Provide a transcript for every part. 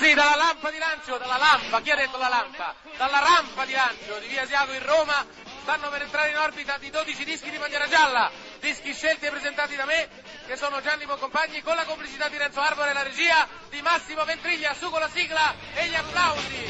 Sì, dalla lampa di lancio, dalla lampa, chi ha detto la lampa? Dalla rampa di lancio di Via Asiago in Roma stanno per entrare in orbita di 12 dischi di bandiera gialla, dischi scelti e presentati da me, che sono Gianni Boncompagni, con la complicità di Renzo Arbore e la regia di Massimo Ventriglia, su con la sigla e gli applausi.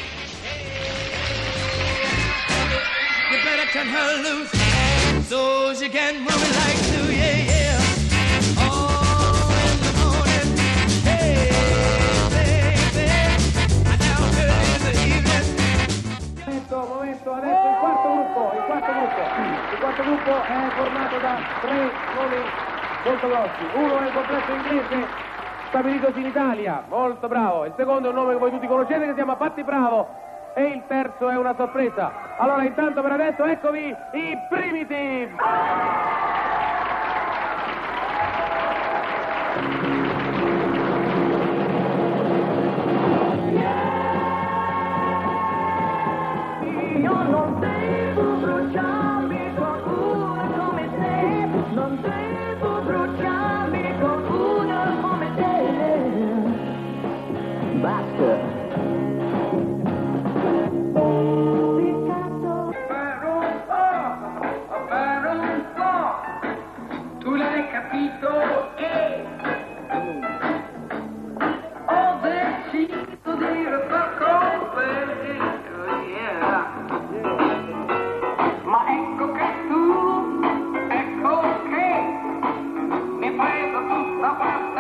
Gruppo. Il quarto gruppo è formato da tre nomi molto grossi. Uno è il complesso inglese stabilitosi in Italia, molto bravo. Il secondo è un nome che voi tutti conoscete che si chiama Patti Bravo. E il terzo è una sorpresa. Allora, intanto per adesso eccovi i Primitive. Io non devo Basta. Stop!